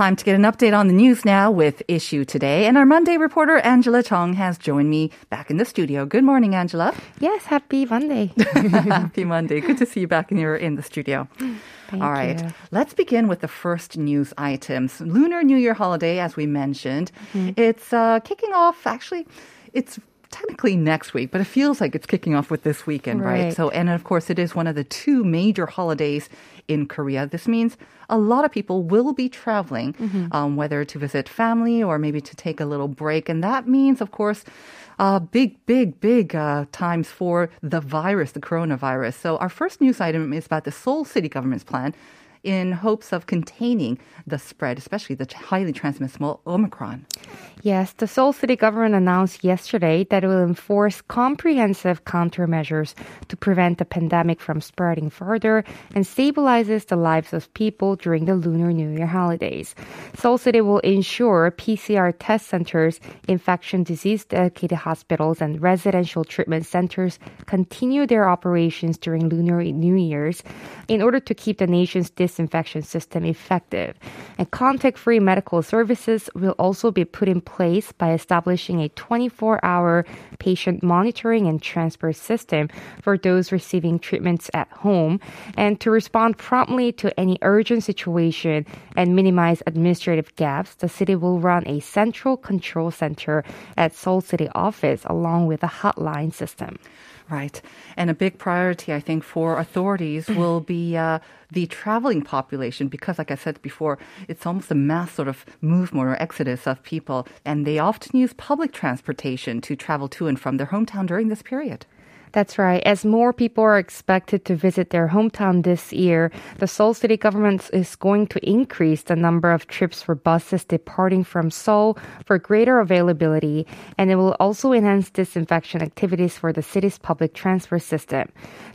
Time to get an update on the news now with Issue Today. And our Monday reporter, Angela Chong, has joined me back in the studio. Good morning, Angela. Yes, happy Monday. Happy Monday. Good to see you back in your in the studio. Thank All right. you. Let's begin with the first news items. Lunar New Year holiday, as we mentioned. Mm-hmm. It's uh, kicking off, actually, it's technically next week, but it feels like it's kicking off with this weekend, right? Right. So, and of course, it is one of the two major holidays in Korea. This means a lot of people will be traveling, Mm-hmm. um, whether to visit family or maybe to take a little break. And that means, of course, uh, big, big, big uh, times for the virus, the coronavirus. So, our first news item is about the Seoul City government's plan in hopes of containing the spread, especially the highly transmissible Omicron. Yes, the Seoul City government announced yesterday that it will enforce comprehensive countermeasures to prevent the pandemic from spreading further and stabilizes the lives of people during the Lunar New Year holidays. Seoul City will ensure PCR test centers, infection disease dedicated hospitals, and residential treatment centers continue their operations during Lunar New Year's in order to keep the nation's disinfection system effective. And contact free medical services will also be put in place by establishing a 24 hour patient monitoring and transfer system for those receiving treatments at home and to respond promptly to any urgent situation and minimize administrative gaps the city will run a central control center at Seoul City office along with a hotline system Right. And a big priority, I think, for authorities will be uh, the traveling population because, like I said before, it's almost a mass sort of movement or exodus of people. And they often use public transportation to travel to and from their hometown during this period. That's right. As more people are expected to visit their hometown this year, the Seoul City government is going to increase the number of trips for buses departing from Seoul for greater availability, and it will also enhance disinfection activities for the city's public transport system.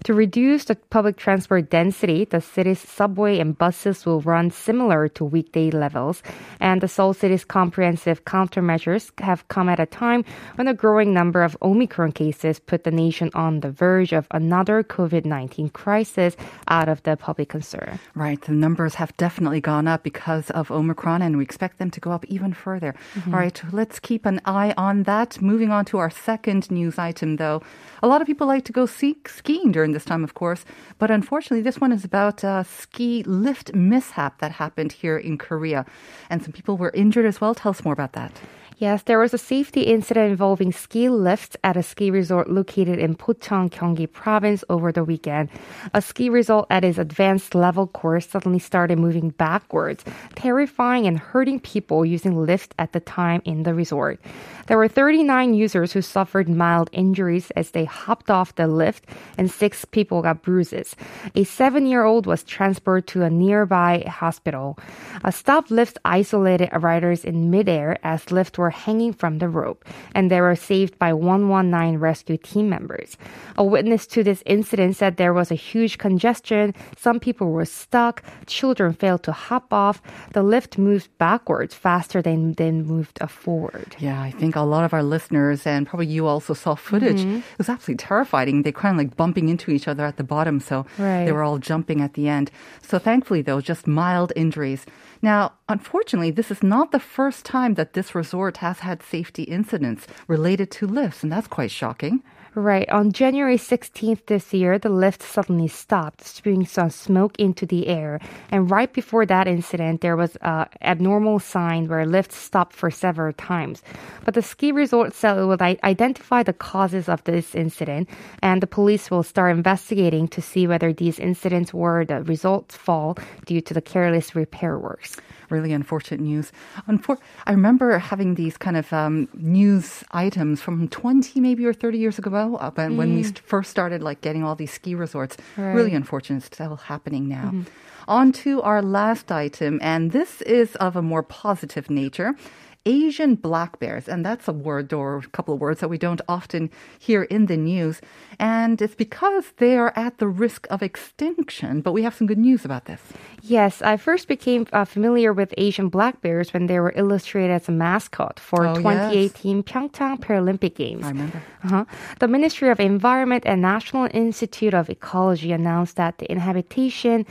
To reduce the public transport density, the city's subway and buses will run similar to weekday levels, and the Seoul City's comprehensive countermeasures have come at a time when a growing number of Omicron cases put the nation on the verge of another COVID 19 crisis out of the public concern. Right. The numbers have definitely gone up because of Omicron, and we expect them to go up even further. Mm-hmm. All right. Let's keep an eye on that. Moving on to our second news item, though. A lot of people like to go ski- skiing during this time, of course, but unfortunately, this one is about a ski lift mishap that happened here in Korea. And some people were injured as well. Tell us more about that. Yes, there was a safety incident involving ski lifts at a ski resort located in Pocheon, Gyeonggi province over the weekend. A ski resort at its advanced level course suddenly started moving backwards, terrifying and hurting people using lifts at the time in the resort. There were 39 users who suffered mild injuries as they hopped off the lift, and six people got bruises. A seven-year-old was transferred to a nearby hospital. A stop lift isolated riders in midair as lift were hanging from the rope, and they were saved by 119 rescue team members. A witness to this incident said there was a huge congestion. Some people were stuck. Children failed to hop off. The lift moved backwards faster than, than moved forward. Yeah, I think a lot of our listeners and probably you also saw footage. Mm-hmm. It was absolutely terrifying. They kind of like bumping into each other at the bottom, so Right. they were all jumping at the end. So thankfully, though, just mild injuries. Now, unfortunately, this is not the first time that this resort has had safety incidents related to lifts, and that's quite shocking. Right. On January 16th this year, the lift suddenly stopped, spewing some smoke into the air. And right before that incident, there was a abnormal sign where lifts stopped for several times. But the ski resort said it would identify the causes of this incident, and the police will start investigating to see whether these incidents were the result fall due to the careless repair works. Really unfortunate news. Unfor- I remember having these kind of um, news items from 20 maybe or 30 years ago ago uh, when, when we first started like getting all these ski resorts. Really unfortunate. It's still happening now. On to our last item, and this is of a more positive nature. Asian black bears, and that's a word or a couple of words that we don't often hear in the news. And it's because they are at the risk of extinction. But we have some good news about this. Yes, I first became uh, familiar with Asian black bears when they were illustrated as a mascot for Oh, 2018 Pyeongchang Paralympic Games. I remember. Uh-huh. The Ministry of Environment and National Institute of Ecology announced that the inhabitation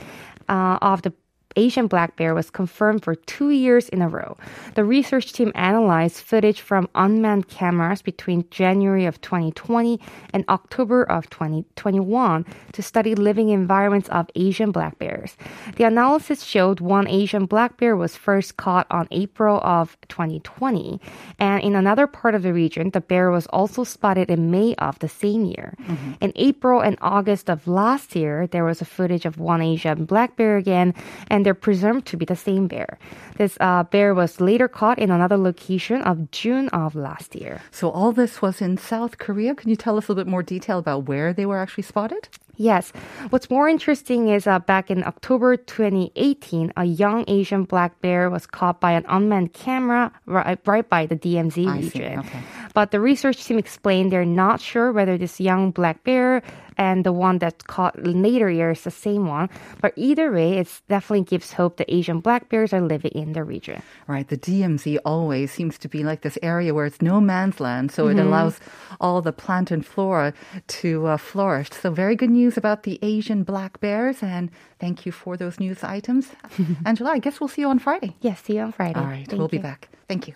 uh, of the Asian black bear was confirmed for two years in a row. The research team analyzed footage from unmanned cameras between January of 2020 and October of 2021 to study living environments of Asian black bears. The analysis showed one Asian black bear was first caught on April of 2020, and in another part of the region, the bear was also spotted in May of the same year. Mm-hmm. In April and August of last year, there was a footage of one Asian black bear again, and they're presumed to be the same bear. This uh, bear was later caught in another location of June of last year. So all this was in South Korea. Can you tell us a little bit more detail about where they were actually spotted? Yes. What's more interesting is uh, back in October 2018, a young Asian black bear was caught by an unmanned camera right, right by the DMZ region. Okay. But the research team explained they're not sure whether this young black bear and the one that caught later year is the same one. But either way, it definitely gives hope that Asian black bears are living in the region. Right, the DMZ always seems to be like this area where it's no man's land, so it allows all the plant and flora to uh, flourish. So, very good news about the Asian black bears, and thank you for those news items. Angela, I guess we'll see you on Friday. Yes, see you on Friday. All right, Thank we'll be back. Thank you.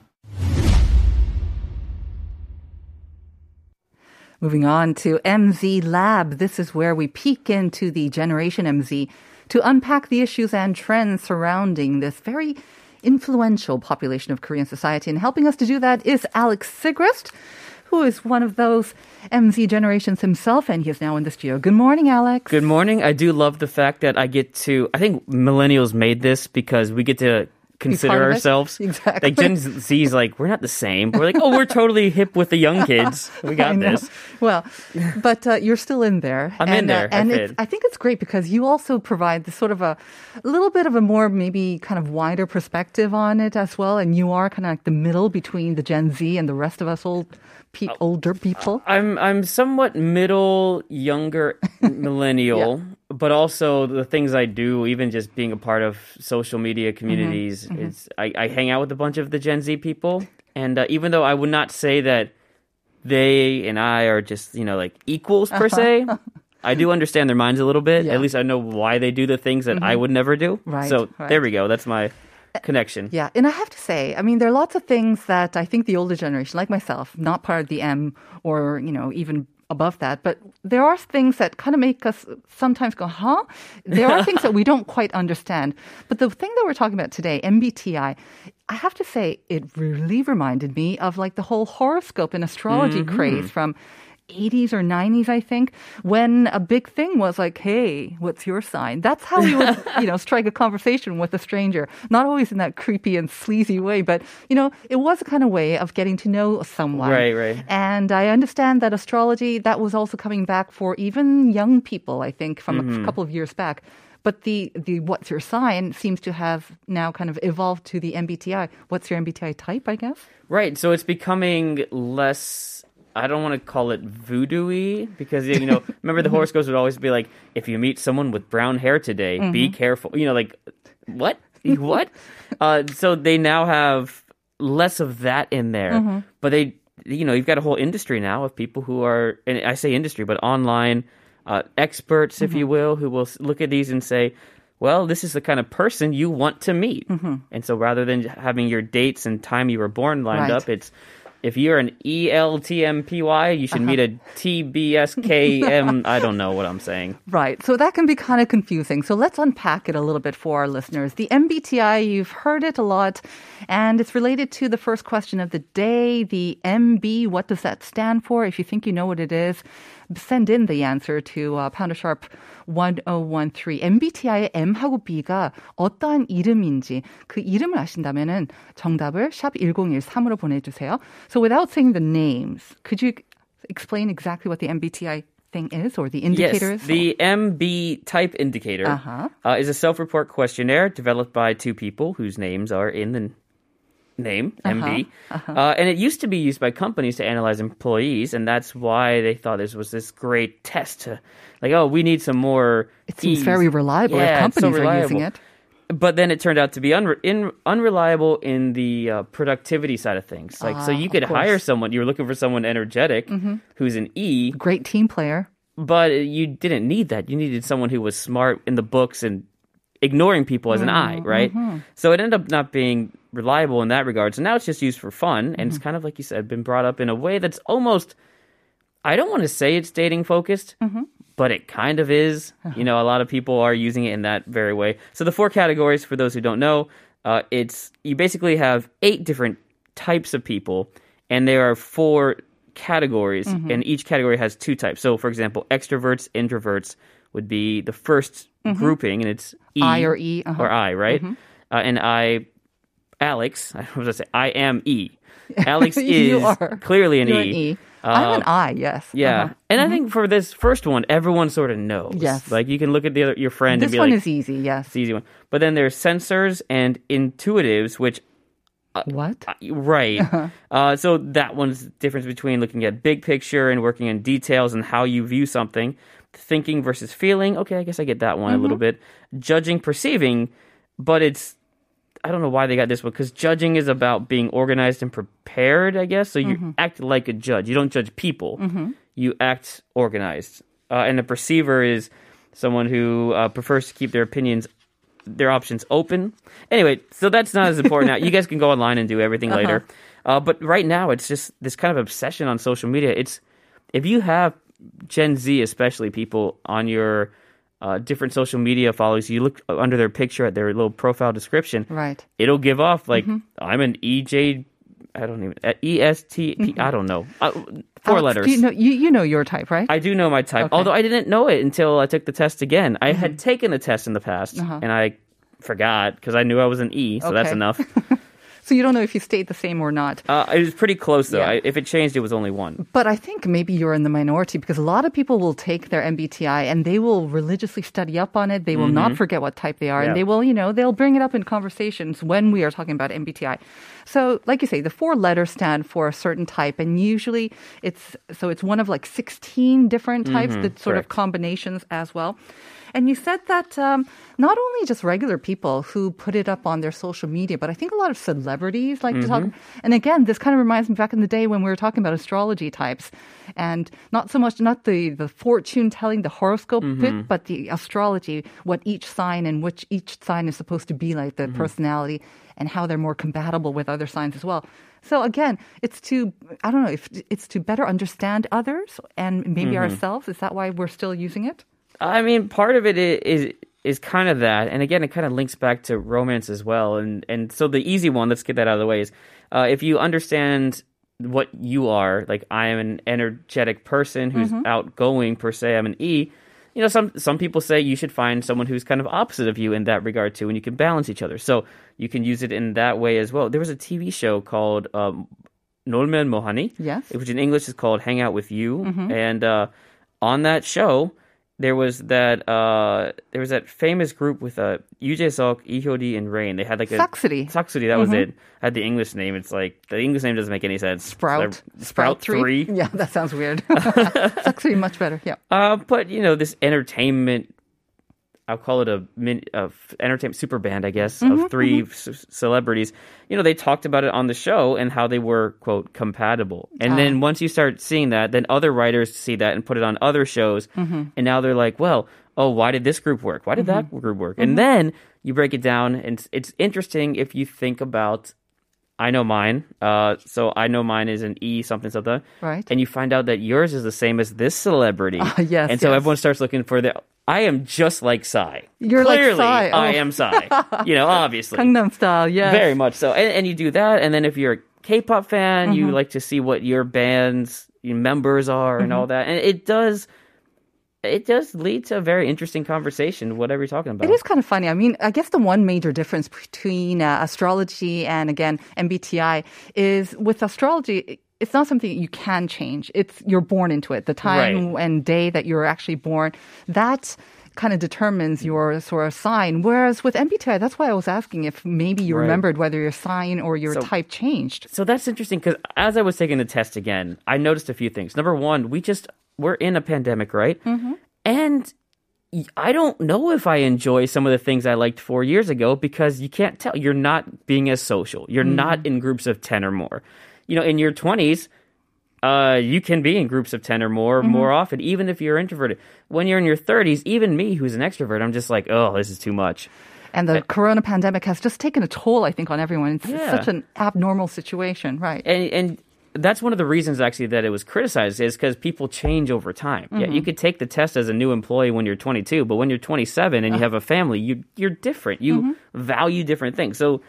Moving on to MZ Lab. This is where we peek into the Generation MZ to unpack the issues and trends surrounding this very influential population of Korean society. And helping us to do that is Alex Sigrist, who is one of those MZ generations himself, and he is now in the studio. Good morning, Alex. Good morning. I do love the fact that I get to. I think millennials made this because we get to consider it? ourselves. Exactly. Like Gen Z is like we're not the same. We're like oh we're totally hip with the young kids. We got this. Well, but uh, you're still in there. I'm in and, uh, there. I and it's. I think it's great because you also provide the sort of a, a little bit of a more maybe kind of wider perspective on it as well. And you are kind of like the middle between the Gen Z and the rest of us old, pe- Oh. older people. I'm I'm somewhat middle, younger millennial, but also the things I do, even just being a part of social media mm-hmm. communities, mm-hmm. it's I, I hang out with a bunch of the Gen Z people, and uh, even though I would not say that they and I are just you know like equals per uh-huh. se. I do understand their minds a little bit. Yeah. At least I know why they do the things that I mm-hmm. would never do. Right, So right. there we go. That's my connection. Yeah, and I have to say, I mean, there are lots of things that I think the older generation, like myself, not part of the M or, you know, even above that, but there are things that kind of make us sometimes go, huh? There are things that we don't quite understand. But the thing that we're talking about today, MBTI, I have to say, it really reminded me of like the whole horoscope and astrology mm-hmm. craze from 80s or 90s, I think, when a big thing was like, hey, what's your sign? That's how we would, you know, strike a conversation with a stranger. Not always in that creepy and sleazy way, but, you know, it was a kind of way of getting to know someone. Right, right. And I understand that astrology, that was also coming back for even young people, I think, from Mm-hmm. a couple of years back. But the, the what's your sign seems to have now kind of evolved to the MBTI. What's your MBTI type, I guess? Right. So it's becoming less. I don't want to call it voodoo-y because you know, remember the horoscopes would always be like, if you meet someone with brown hair today, be careful. You know, like what? what? Uh, so they now have less of that in there, but they, you know, you've got a whole industry now of people who are, and I say industry, but online. uh, experts, if you will, who will look at these and say, well, this is the kind of person you want to meet. And so rather than having your dates and time you were born lined Right. up, it's if you're an E ELTMPY, you should meet a uh-huh. TBSKM. I don't know what I'm saying. Right. So that can be kind of confusing. So let's unpack it a little bit for our listeners. The MBTI, you've heard it a lot, and it's related to the first question of the day. The MB, what does that stand for? If you think you know what it is, send in the answer to uh, pounder sharp 1013. MBTI의 M하고 B가 어떠한 이름인지 그 이름을 아신다면은 정답을 샵 1013으로 보내주세요. So without saying the names, could you explain exactly what the MBTI thing is or the indicator yes, is? the MB type indicator Uh-huh. uh, is a self-report questionnaire developed by two people whose names are in the name MB, Uh-huh. Uh, and it used to be used by companies to analyze employees, and that's why they thought this was this great test to, like, oh, we need some more. It seems E's. very reliable Yeah, if it's so companies are using it. But then it turned out to be unre- in, unreliable in the uh, productivity side of things. Like, so Ah, you could hire someone. You were looking for someone energetic who's an E, Great team player. but you didn't need that. You needed someone who was smart in the books and ignoring people as an I, mm-hmm, right? Mm-hmm. So it ended up not being reliable in that regard. So now it's just used for fun, and it's mm-hmm. kind of like you said, been brought up in a way that's almost. I don't want to say it's dating focused, but it kind of is. You know, a lot of people are using it in that very way. So the four categories, for those who don't know, uh, it's you basically have eight different types of people, and there are four categories, and each category has two types. So, for example, extroverts, introverts would be the 1st grouping, and it's E I or E, uh-huh. or I, right? Uh, and I, Alex, I was to say I am E. Alex is clearly an You're E. an E. I'm an I, yes. Yeah, Uh-huh. and I think for this first one, everyone sort of knows. Yes. like you can look at the other, your friend This and be one like, is easy, yes. "It's easy one." But then there's sensors and intuitives, which What? right. Uh, so that one's the difference between looking at big picture and working in details and how you view something. Thinking versus feeling. Okay, I guess I get that one a little Mm-hmm. bit. Judging, perceiving, but it's I don't know why they got this one because judging is about being organized and prepared. I guess so. You Mm-hmm. act like a judge. You don't judge people. You act organized. Uh, and a perceiver is someone who uh, prefers to keep their opinions their options open. Anyway, so that's not as important now. You guys can go online and do everything later. Uh, but right now, it's just this kind of obsession on social media. It's if you have Gen Z, especially people on your uh, different social media followers, you look under their picture at their little profile description. Right. It'll give off like Mm-hmm. I'm an EJ. I don't even uh, E S T P. I don't know. Uh, four Alex, letters. You know you, you know your type, right? I do know my type, Okay. although I didn't know it until I took the test again. I had Mm-hmm. taken the test in the past, Uh-huh. and I forgot because I knew I was an E, so that's enough. so you don't know if you stayed the same or not. Uh, it was pretty close though. Yeah. I, if it changed, it was only one. But I think maybe you're in the minority because a lot of people will take their MBTI and they will religiously study up on it. They will not forget what type they are Mm-hmm. Yeah. and they will, you know, they'll bring it up in conversations when we are talking about MBTI. So, like you say, the four letters stand for a certain type and usually it's so it's one of like 16 different types, the sort of combinations as well. And you said that um, not only just regular people who put it up on their social media, but I think a lot of celebrities like to talk. Mm-hmm. And again, this kind of reminds me back in the day when we were talking about astrology types, and not so much not the the fortune telling, the horoscope bit, mm-hmm. but the astrology, what each sign and which each sign is supposed to be like, the mm-hmm. personality, and how they're more compatible with other signs as well. So again, it's to I don't know if it's to better understand others and maybe ourselves. Is that why we're still using it? I mean, part of it is is kind of that, and again, it kind of links back to romance as well. And and so the easy one, let's get that out of the way, is uh, if you understand what you are, like I am an energetic person who's outgoing per se. I'm an E. You know, some some people say you should find someone who's kind of opposite of you in that regard too, and you can balance each other. So you can use it in that way as well. There was a TV show called um, Nolmen Mohani, Yes. which in English is called Hangout with Yoo, and uh, on that show there was that uh, there was that famous group with uh, Yoo Jae-suk, Lee and Rain. They had like a Saksuri. Saksuri, that was it. had the English name. It's like the English name doesn't make any sense. Sprout. So, Sprout three. Yeah, that sounds weird. Actually much better. Yeah. Uh, but you know this entertainment. I'll call it a min, a f- entertainment super band, I guess, Mm-hmm, of 3 c- celebrities. You know, they talked about it on the show and how they were quote compatible. And then once you start seeing that, then other writers see that and put it on other shows, Mm-hmm. and now they're like, well, oh, why did this group work? Why did that group work? Mm-hmm. And then you break it down, and it's, it's interesting if you think about. I know mine. Uh, so I know mine is an E something something. Right. And you find out that yours is the same as this celebrity. Ah, yes, And so yes. everyone starts looking for the. I am just like Psy. You're like Clearly, Psy, oh. I am Psy. You know, obviously. Gangnam Style, yeah. Very much so. And, and you do that, and then if you're a K-pop fan, Mm-hmm. you like to see what your band's members are and all that, and it does. It does lead to a very interesting conversation, whatever you're talking about. It is kind of funny. I mean, I guess the one major difference between uh, astrology and again MBTI is with astrology. It's not something you can change. It's you're born into it. The time Right. and day that you're actually born, that kind of determines your sort of sign. Whereas with MBTI, that's why I was asking if maybe you Right. remembered whether your sign or your So- type changed. So that's interesting because as I was taking the test again, I noticed a few things. Number one, we just we're in a pandemic, right? Mm-hmm. And I don't know if I enjoy some of the things I liked four years ago because you can't tell. You're not being as social. You're not in groups of ten or more. You know, in your twenties, uh, you can be in groups of 10 or more more often, even if you're introverted. When you're in your 30s, even me, who's an extrovert, I'm just like, oh, this is too much. And the corona pandemic has just taken a toll, I think, on everyone. It's Yeah. such an abnormal situation, right? and and that's one of the reasons actually that it was criticized is because people change over time. Yeah, Mm-hmm. you could take the test as a new employee when you're 22, but when you're 27 and you have a family, you you're different. You Mm-hmm. value different things. So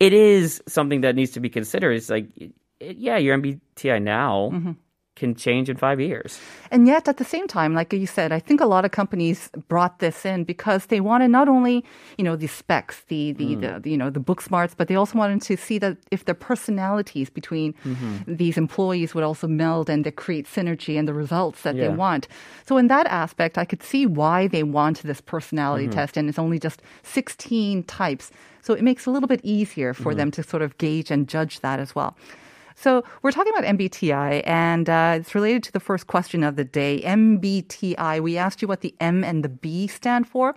it is something that needs to be considered. It's like, it, yeah, your MBTI now Mm-hmm. Can change in five years. And yet, at the same time, like you said, I think a lot of companies brought this in because they wanted not only, you know, the specs, the, the, hmm. the you know, the book smarts, but they also wanted to see that if their personalities between mm-hmm. these employees would also meld and they create synergy and the results that they want. So in that aspect, I could see why they want this personality mm-hmm. test, and it's only just 16 types. So it makes it a little bit easier for mm-hmm. them to sort of gauge and judge that as well. So we're talking about MBTI, and uh, it's related to the first question of the day. MBTI. We asked you what the M and the B stand for.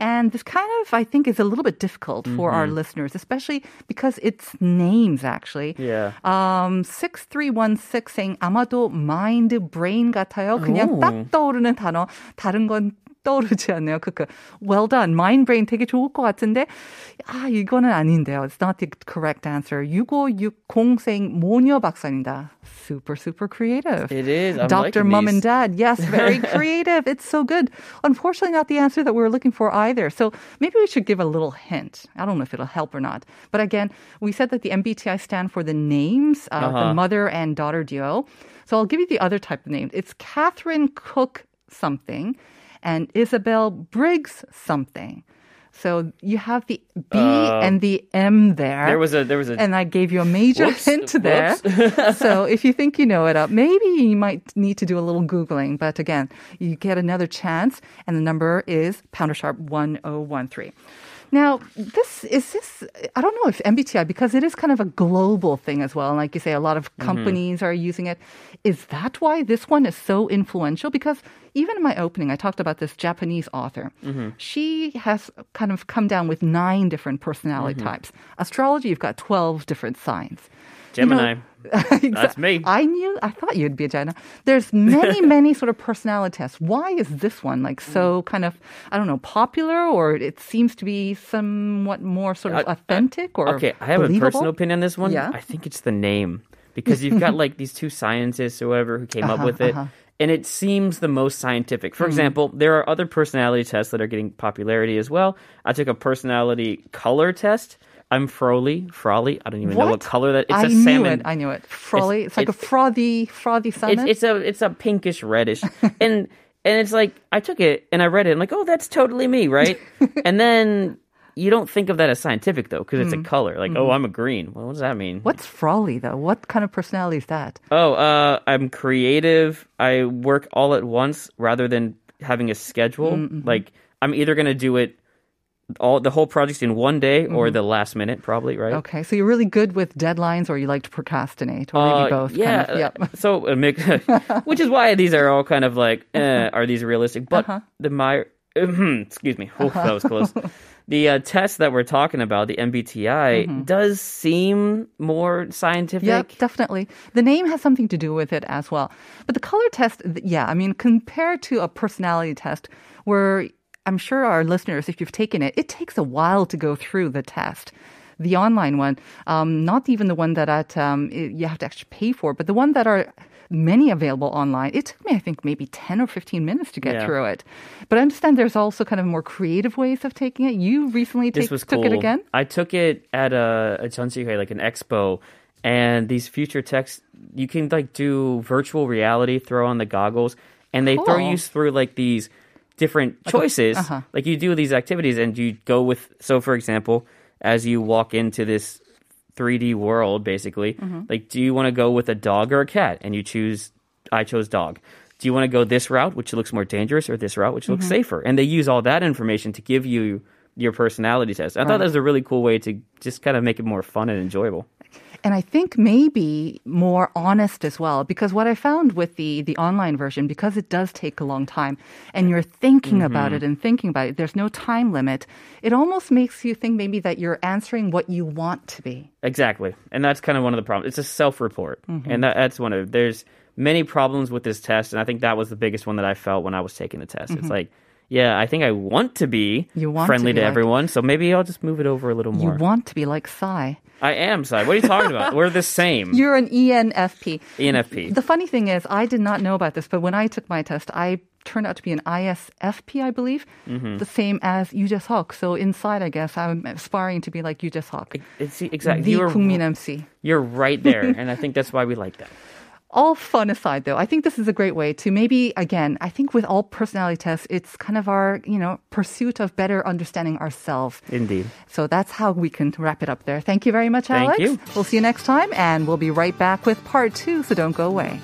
And this kind of, I think, is a little bit difficult for our listeners, especially because it's names, actually. Yeah. Um, 6316 saying, 아마도 mind, brain 같아요. 그냥 오. 딱 떠오르는 단어. 다른 건 떠오르지 않네요. Well done. Mind brain 되게 좋을 것 같은데 아 이거는 아닌데요. It's not the correct answer. 6560생 모녀 박사입니다. Super super creative. It is. I'm Dr. mum and Dad. Yes, very creative. it's so good. Unfortunately, not the answer that we were looking for either. So maybe we should give a little hint. I don't know if it'll help or not. But again, we said that the MBTI stand for the names, uh-huh. the mother and daughter duo. So I'll give you the other type of name. It's Katharine Cook something and Isabel Briggs something. So you have the B Uh, and the M there. There was a there was a and I gave you a major Whoops, hint there. so if you think you know it up, maybe you might need to do a little Googling. But again, you get another chance, and the number is pounder sharp 1013. Now, this is this, I don't know if MBTI, because it is kind of a global thing as well. And like you say, a lot of mm-hmm. companies are using it. Is that why this one is so influential? Because even in my opening, I talked about this Japanese author. Mm-hmm. She has kind of come down with nine different personality mm-hmm. types. Astrology, you've got 12 different signs. You know- Gemini. That's me. I knew. I thought you'd be a Gemini. There's many, many sort of personality tests. Why is this one like so kind of I don't know popular, or it seems to be somewhat more sort of authentic or Okay, I have a personal opinion on this one. Yeah. I think it's the name because you've got like these two scientists or whoever who came up Uh-huh, with it. uh-huh. And it seems the most scientific. Mm. For example, there are other personality tests that are getting popularity as well. I took a personality color test. I'm Froley. Froley. I don't even know what color that. It's I a knew salmon. it. I knew it. Frolly. It's, like a frothy, frothy it's, salmon. it's a it's a pinkish reddish and and it's like i took it and i read it and like oh that's totally me right and then you don't think of that as scientific though because it's Mm. a color like oh i'm a green well, what does that mean What's frolly though? What kind of personality is that? oh uh i'm creative i work all at once rather than having a schedule Mm-hmm. like i'm either going to do it all the whole project in one day or Mm-hmm. the last minute probably right Okay, so you're really good with deadlines, or you like to procrastinate, or maybe Uh, both. Yeah. Kind of. Yep. So, a mix, which is why these are all kind of like, eh, are these realistic? But Uh-huh. the my excuse me. Oof, that was close. the uh, test that we're talking about, the MBTI, does seem more scientific. Yep, definitely. The name has something to do with it as well. But the color test, yeah, I mean, compared to a personality test, where I'm sure our listeners, if you've taken it, it takes a while to go through the test. The online one, um, not even the one that at, um, you have to actually pay for, but the one that are many available online. It took me, I think, maybe 10 or 15 minutes to get Yeah. through it. But I understand there's also kind of more creative ways of taking it. You recently take, took cool. it again? I took it at a, a Jeonsihae, like an expo, and these future techs, you can like do virtual reality, throw on the goggles, and they throw you through like these different choices. uh-huh. Like you do these activities, and you go with. So, for example, as you walk into this 3D world, basically, Mm-hmm. like, do you want to go with a dog or a cat? And you choose. I chose dog. Do you want to go this route, which looks more dangerous, or this route, which looks Mm-hmm. safer? And they use all that information to give you your personality test. I thought that was a really cool way to just kind of make it more fun and enjoyable. And I think maybe more honest as well. Because what I found with the the online version, because it does take a long time, and you're thinking about mm-hmm. it and thinking about it, there's no time limit. It almost makes you think maybe that you're answering what you want to be. Exactly. And that's kind of one of the problems. It's a self report. Mm-hmm. And that, that's one of there's many problems with this test. And I think that was the biggest one that I felt when I was taking the test. It's mm-hmm. like, yeah, I think I want to be You want to friendly be to, like- everyone. So maybe I'll just move it over a little more. You want to be like Psy. I am, Psy. What are you talking about? We're the same. You're an ENFP. ENFP. The funny thing is, I did not know about this, but when I took my test, I turned out to be an ISFP, I believe, Mm-hmm. the same as Yoo Hawk. So inside, I guess I'm aspiring to be like Yoo Hawk. It's exactly. The You're, MC. you're right there. and I think that's why we like that. All fun aside, though, I think this is a great way to maybe, again, I think with all personality tests, it's kind of our, you know, pursuit of better understanding ourselves. Indeed. So that's how we can wrap it up there. Thank you very much, Thank Alex. you. We'll see you next time, and we'll be right back with part two, so don't go away.